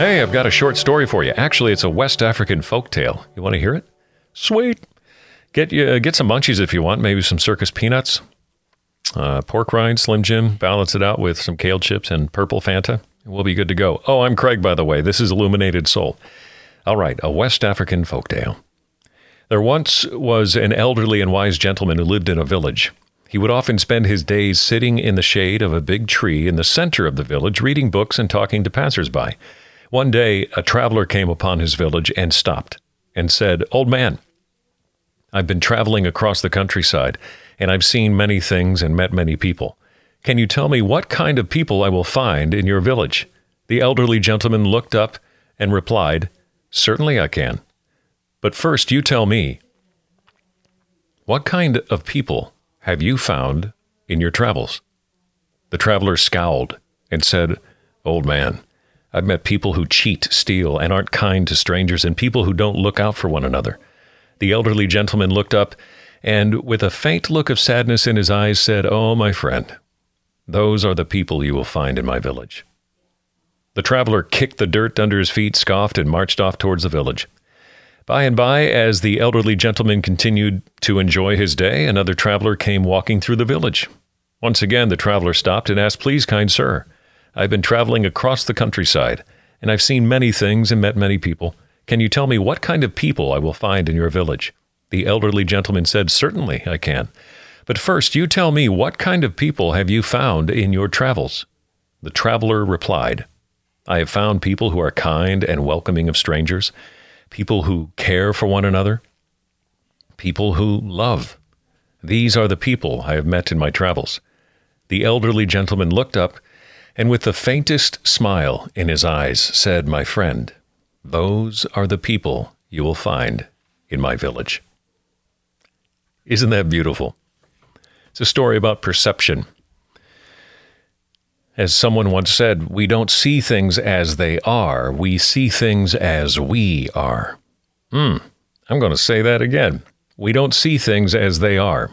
Hey, I've got a short story for you. Actually, it's a West African folk tale. You want to hear it? Sweet. Get you get some munchies if you want. Maybe some circus peanuts, uh, pork rind, Slim Jim. Balance it out with some kale chips and purple Fanta. We'll be good to go. Oh, I'm Craig, by the way. This is Illuminated Soul. All right, a West African folk tale. There once was an elderly and wise gentleman who lived in a village. He would often spend his days sitting in the shade of a big tree in the center of the village, reading books and talking to passersby. One day, a traveler came upon his village and stopped and said, Old man, I've been traveling across the countryside and I've seen many things and met many people. Can you tell me what kind of people I will find in your village? The elderly gentleman looked up and replied, Certainly I can. But first, you tell me, what kind of people have you found in your travels? The traveler scowled and said, Old man, I've met people who cheat, steal, and aren't kind to strangers, and people who don't look out for one another. The elderly gentleman looked up and, with a faint look of sadness in his eyes, said, Oh, my friend, those are the people you will find in my village. The traveler kicked the dirt under his feet, scoffed, and marched off towards the village. By and by, as the elderly gentleman continued to enjoy his day, another traveler came walking through the village. Once again, the traveler stopped and asked, Please, kind sir, I've been traveling across the countryside, and I've seen many things and met many people. Can you tell me what kind of people I will find in your village? The elderly gentleman said, Certainly, I can. But first, you tell me what kind of people have you found in your travels? The traveler replied, I have found people who are kind and welcoming of strangers people who care for one another, people who love. These are the people I have met in my travels. The elderly gentleman looked up and, with the faintest smile in his eyes, said, My friend, those are the people you will find in my village. Isn't that beautiful? It's a story about perception. As someone once said, we don't see things as they are, we see things as we are. Hmm, I'm going to say that again. We don't see things as they are,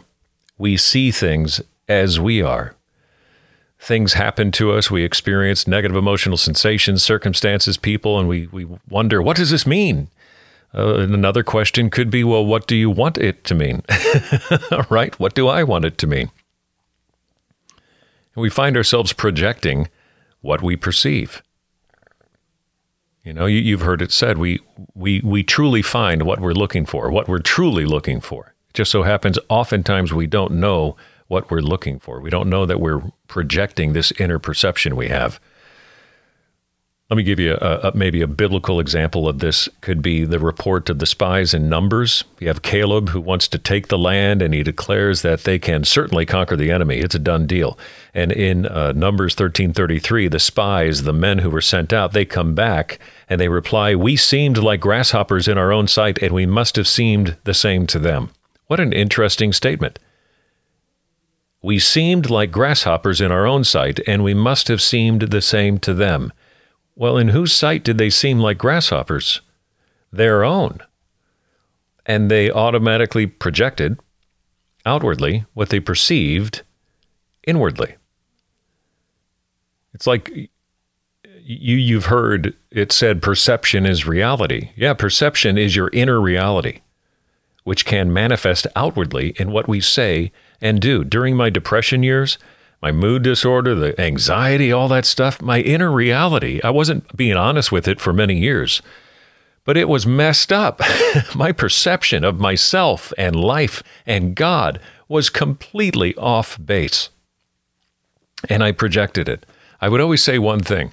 we see things as we are. Things happen to us, we experience negative emotional sensations, circumstances, people, and we, we wonder, what does this mean? Uh, another question could be, well, what do you want it to mean? right? What do I want it to mean? And we find ourselves projecting what we perceive. You know, you, have heard it said, we, we, we truly find what we're looking for, what we're truly looking for. It just so happens oftentimes we don't know what we're looking for. We don't know that we're projecting this inner perception we have. Let me give you a, a, maybe a biblical example of this. Could be the report of the spies in Numbers. You have Caleb who wants to take the land, and he declares that they can certainly conquer the enemy. It's a done deal. And in uh, Numbers thirteen thirty three, the spies, the men who were sent out, they come back and they reply, "We seemed like grasshoppers in our own sight, and we must have seemed the same to them." What an interesting statement. We seemed like grasshoppers in our own sight, and we must have seemed the same to them. Well, in whose sight did they seem like grasshoppers? Their own. And they automatically projected outwardly what they perceived inwardly. It's like you you've heard it said perception is reality. Yeah, perception is your inner reality, which can manifest outwardly in what we say and do. During my depression years, my mood disorder, the anxiety, all that stuff, my inner reality. I wasn't being honest with it for many years, but it was messed up. my perception of myself and life and God was completely off base. And I projected it. I would always say one thing.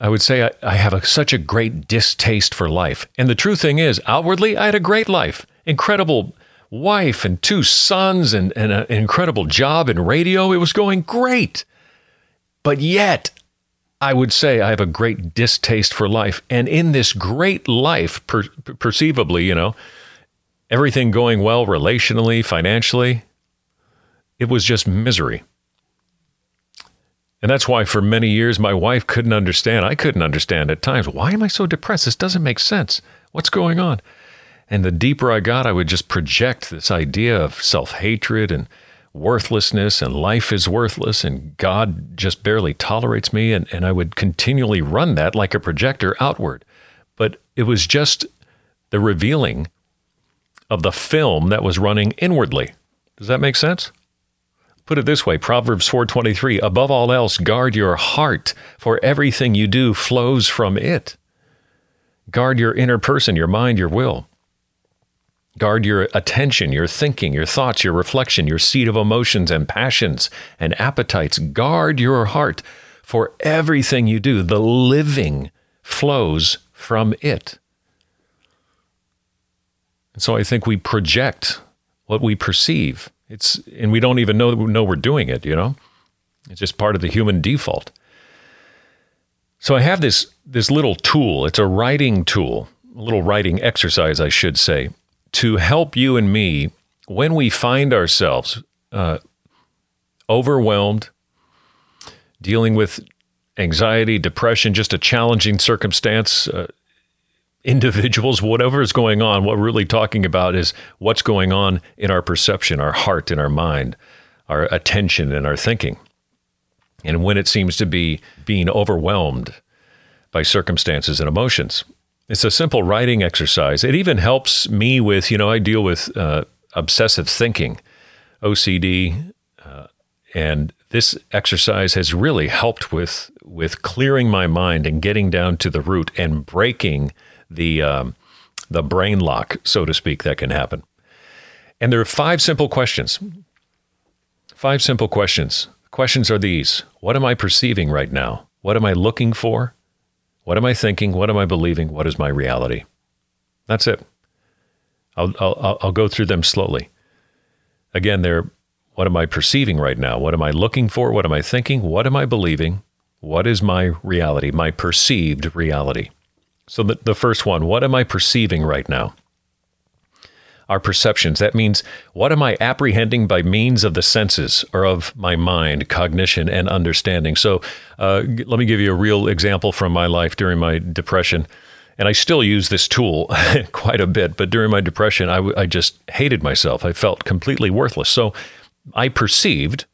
I would say I, I have a, such a great distaste for life. And the true thing is, outwardly, I had a great life, incredible wife and two sons and, and an incredible job in radio. It was going great. But yet, I would say I have a great distaste for life. And in this great life, per- perceivably, you know, everything going well relationally, financially, it was just misery. And that's why for many years my wife couldn't understand. I couldn't understand at times. Why am I so depressed? This doesn't make sense. What's going on? And the deeper I got, I would just project this idea of self hatred and worthlessness and life is worthless and God just barely tolerates me. And, and I would continually run that like a projector outward. But it was just the revealing of the film that was running inwardly. Does that make sense? Put it this way, Proverbs 4:23, above all else guard your heart, for everything you do flows from it. Guard your inner person, your mind, your will. Guard your attention, your thinking, your thoughts, your reflection, your seat of emotions and passions and appetites. Guard your heart, for everything you do, the living flows from it. And so I think we project what we perceive. It's and we don't even know know we're doing it, you know? It's just part of the human default. So I have this this little tool. It's a writing tool, a little writing exercise, I should say to help you and me when we find ourselves uh, overwhelmed, dealing with anxiety, depression, just a challenging circumstance, uh, individuals, whatever is going on, what we're really talking about is what's going on in our perception, our heart, and our mind, our attention, and our thinking. And when it seems to be being overwhelmed by circumstances and emotions. It's a simple writing exercise. It even helps me with, you know, I deal with uh, obsessive thinking, OCD, uh, and this exercise has really helped with with clearing my mind and getting down to the root and breaking the um, the brain lock, so to speak, that can happen. And there are five simple questions. Five simple questions. Questions are these: What am I perceiving right now? What am I looking for? What am I thinking? What am I believing? What is my reality? That's it. I'll, I'll, I'll go through them slowly. Again, they're what am I perceiving right now? What am I looking for? What am I thinking? What am I believing? What is my reality, my perceived reality? So, the, the first one, what am I perceiving right now? Our perceptions. That means what am I apprehending by means of the senses or of my mind, cognition, and understanding? So uh, let me give you a real example from my life during my depression. And I still use this tool quite a bit, but during my depression, I, w- I just hated myself. I felt completely worthless. So I perceived,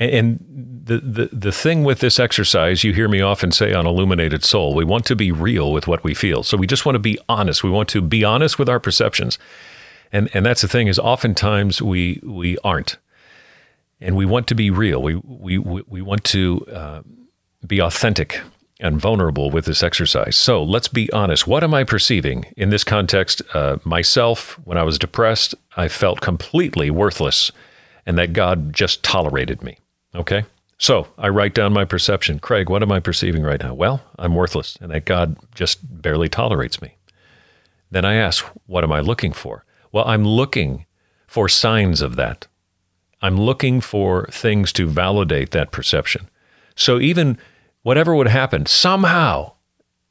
and the, the, the thing with this exercise, you hear me often say on Illuminated Soul, we want to be real with what we feel. So we just want to be honest. We want to be honest with our perceptions. And and that's the thing is oftentimes we we aren't, and we want to be real. We we we want to uh, be authentic and vulnerable with this exercise. So let's be honest. What am I perceiving in this context? Uh, myself, when I was depressed, I felt completely worthless, and that God just tolerated me. Okay. So I write down my perception. Craig, what am I perceiving right now? Well, I'm worthless and that God just barely tolerates me. Then I ask, what am I looking for? Well, I'm looking for signs of that. I'm looking for things to validate that perception. So even whatever would happen, somehow,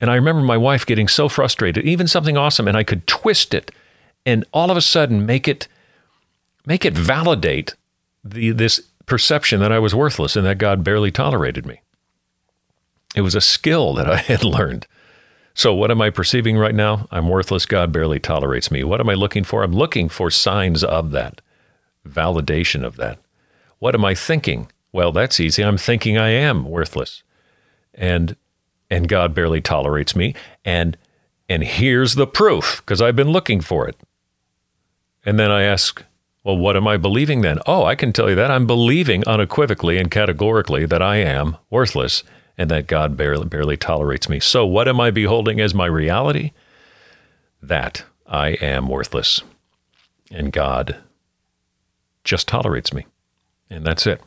and I remember my wife getting so frustrated, even something awesome, and I could twist it and all of a sudden make it make it validate the this perception that I was worthless and that God barely tolerated me. It was a skill that I had learned. So, what am I perceiving right now? I'm worthless. God barely tolerates me. What am I looking for? I'm looking for signs of that, validation of that. What am I thinking? Well, that's easy. I'm thinking I am worthless. And and God barely tolerates me. And and here's the proof because I've been looking for it. And then I ask, well, what am I believing then? Oh, I can tell you that I'm believing unequivocally and categorically that I am worthless and that God barely, barely tolerates me. So, what am I beholding as my reality? That I am worthless and God just tolerates me. And that's it.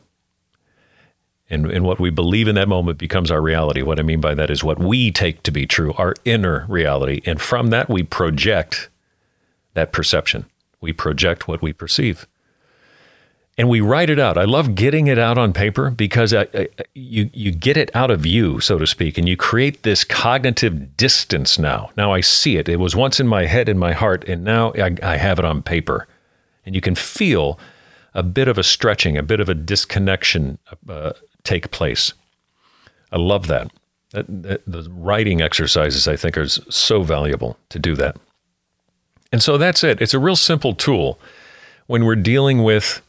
And, and what we believe in that moment becomes our reality. What I mean by that is what we take to be true, our inner reality. And from that, we project that perception. We project what we perceive and we write it out. I love getting it out on paper because I, I, you you get it out of you, so to speak, and you create this cognitive distance now. Now I see it. It was once in my head, in my heart, and now I, I have it on paper, and you can feel a bit of a stretching, a bit of a disconnection uh, take place. I love that. that, that the writing exercises, I think, are so valuable to do that. And so that's it. It's a real simple tool when we're dealing with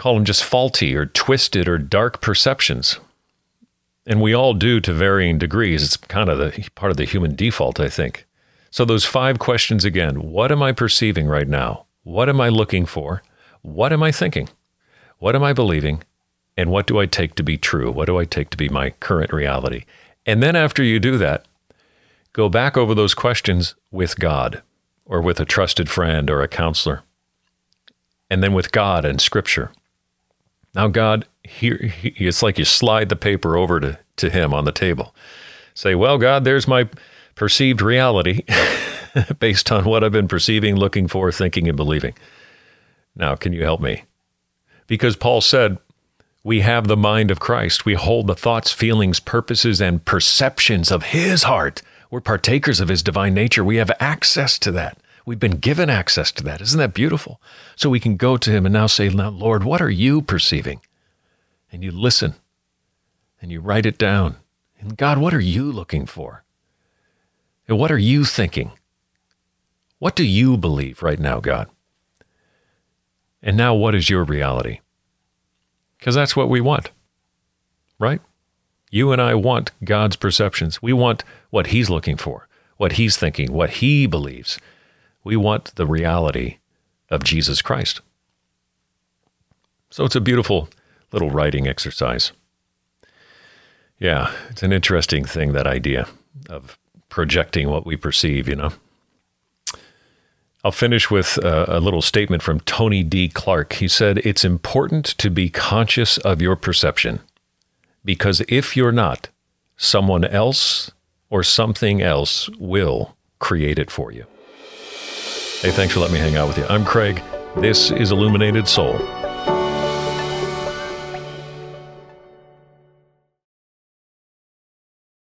call them just faulty or twisted or dark perceptions. And we all do to varying degrees. It's kind of the part of the human default, I think. So, those five questions again what am I perceiving right now? What am I looking for? What am I thinking? What am I believing? And what do I take to be true? What do I take to be my current reality? And then after you do that, go back over those questions with God or with a trusted friend or a counselor. And then with God and Scripture. Now, God, here, it's like you slide the paper over to, to Him on the table. Say, Well, God, there's my perceived reality based on what I've been perceiving, looking for, thinking, and believing. Now, can you help me? Because Paul said, we have the mind of Christ. We hold the thoughts, feelings, purposes, and perceptions of His heart. We're partakers of His divine nature. We have access to that. We've been given access to that. Isn't that beautiful? So we can go to Him and now say, Now, Lord, what are you perceiving? And you listen and you write it down. And God, what are you looking for? And what are you thinking? What do you believe right now, God? And now, what is your reality? Because that's what we want, right? You and I want God's perceptions. We want what He's looking for, what He's thinking, what He believes. We want the reality of Jesus Christ. So it's a beautiful little writing exercise. Yeah, it's an interesting thing, that idea of projecting what we perceive, you know. I'll finish with a, a, little statement from Tony D. Clark. He said, It's important to be conscious of your perception because if you're not, someone else or something else will create it for you. Hey, thanks for letting me hang out with you. I'm Craig. This is Illuminated Soul.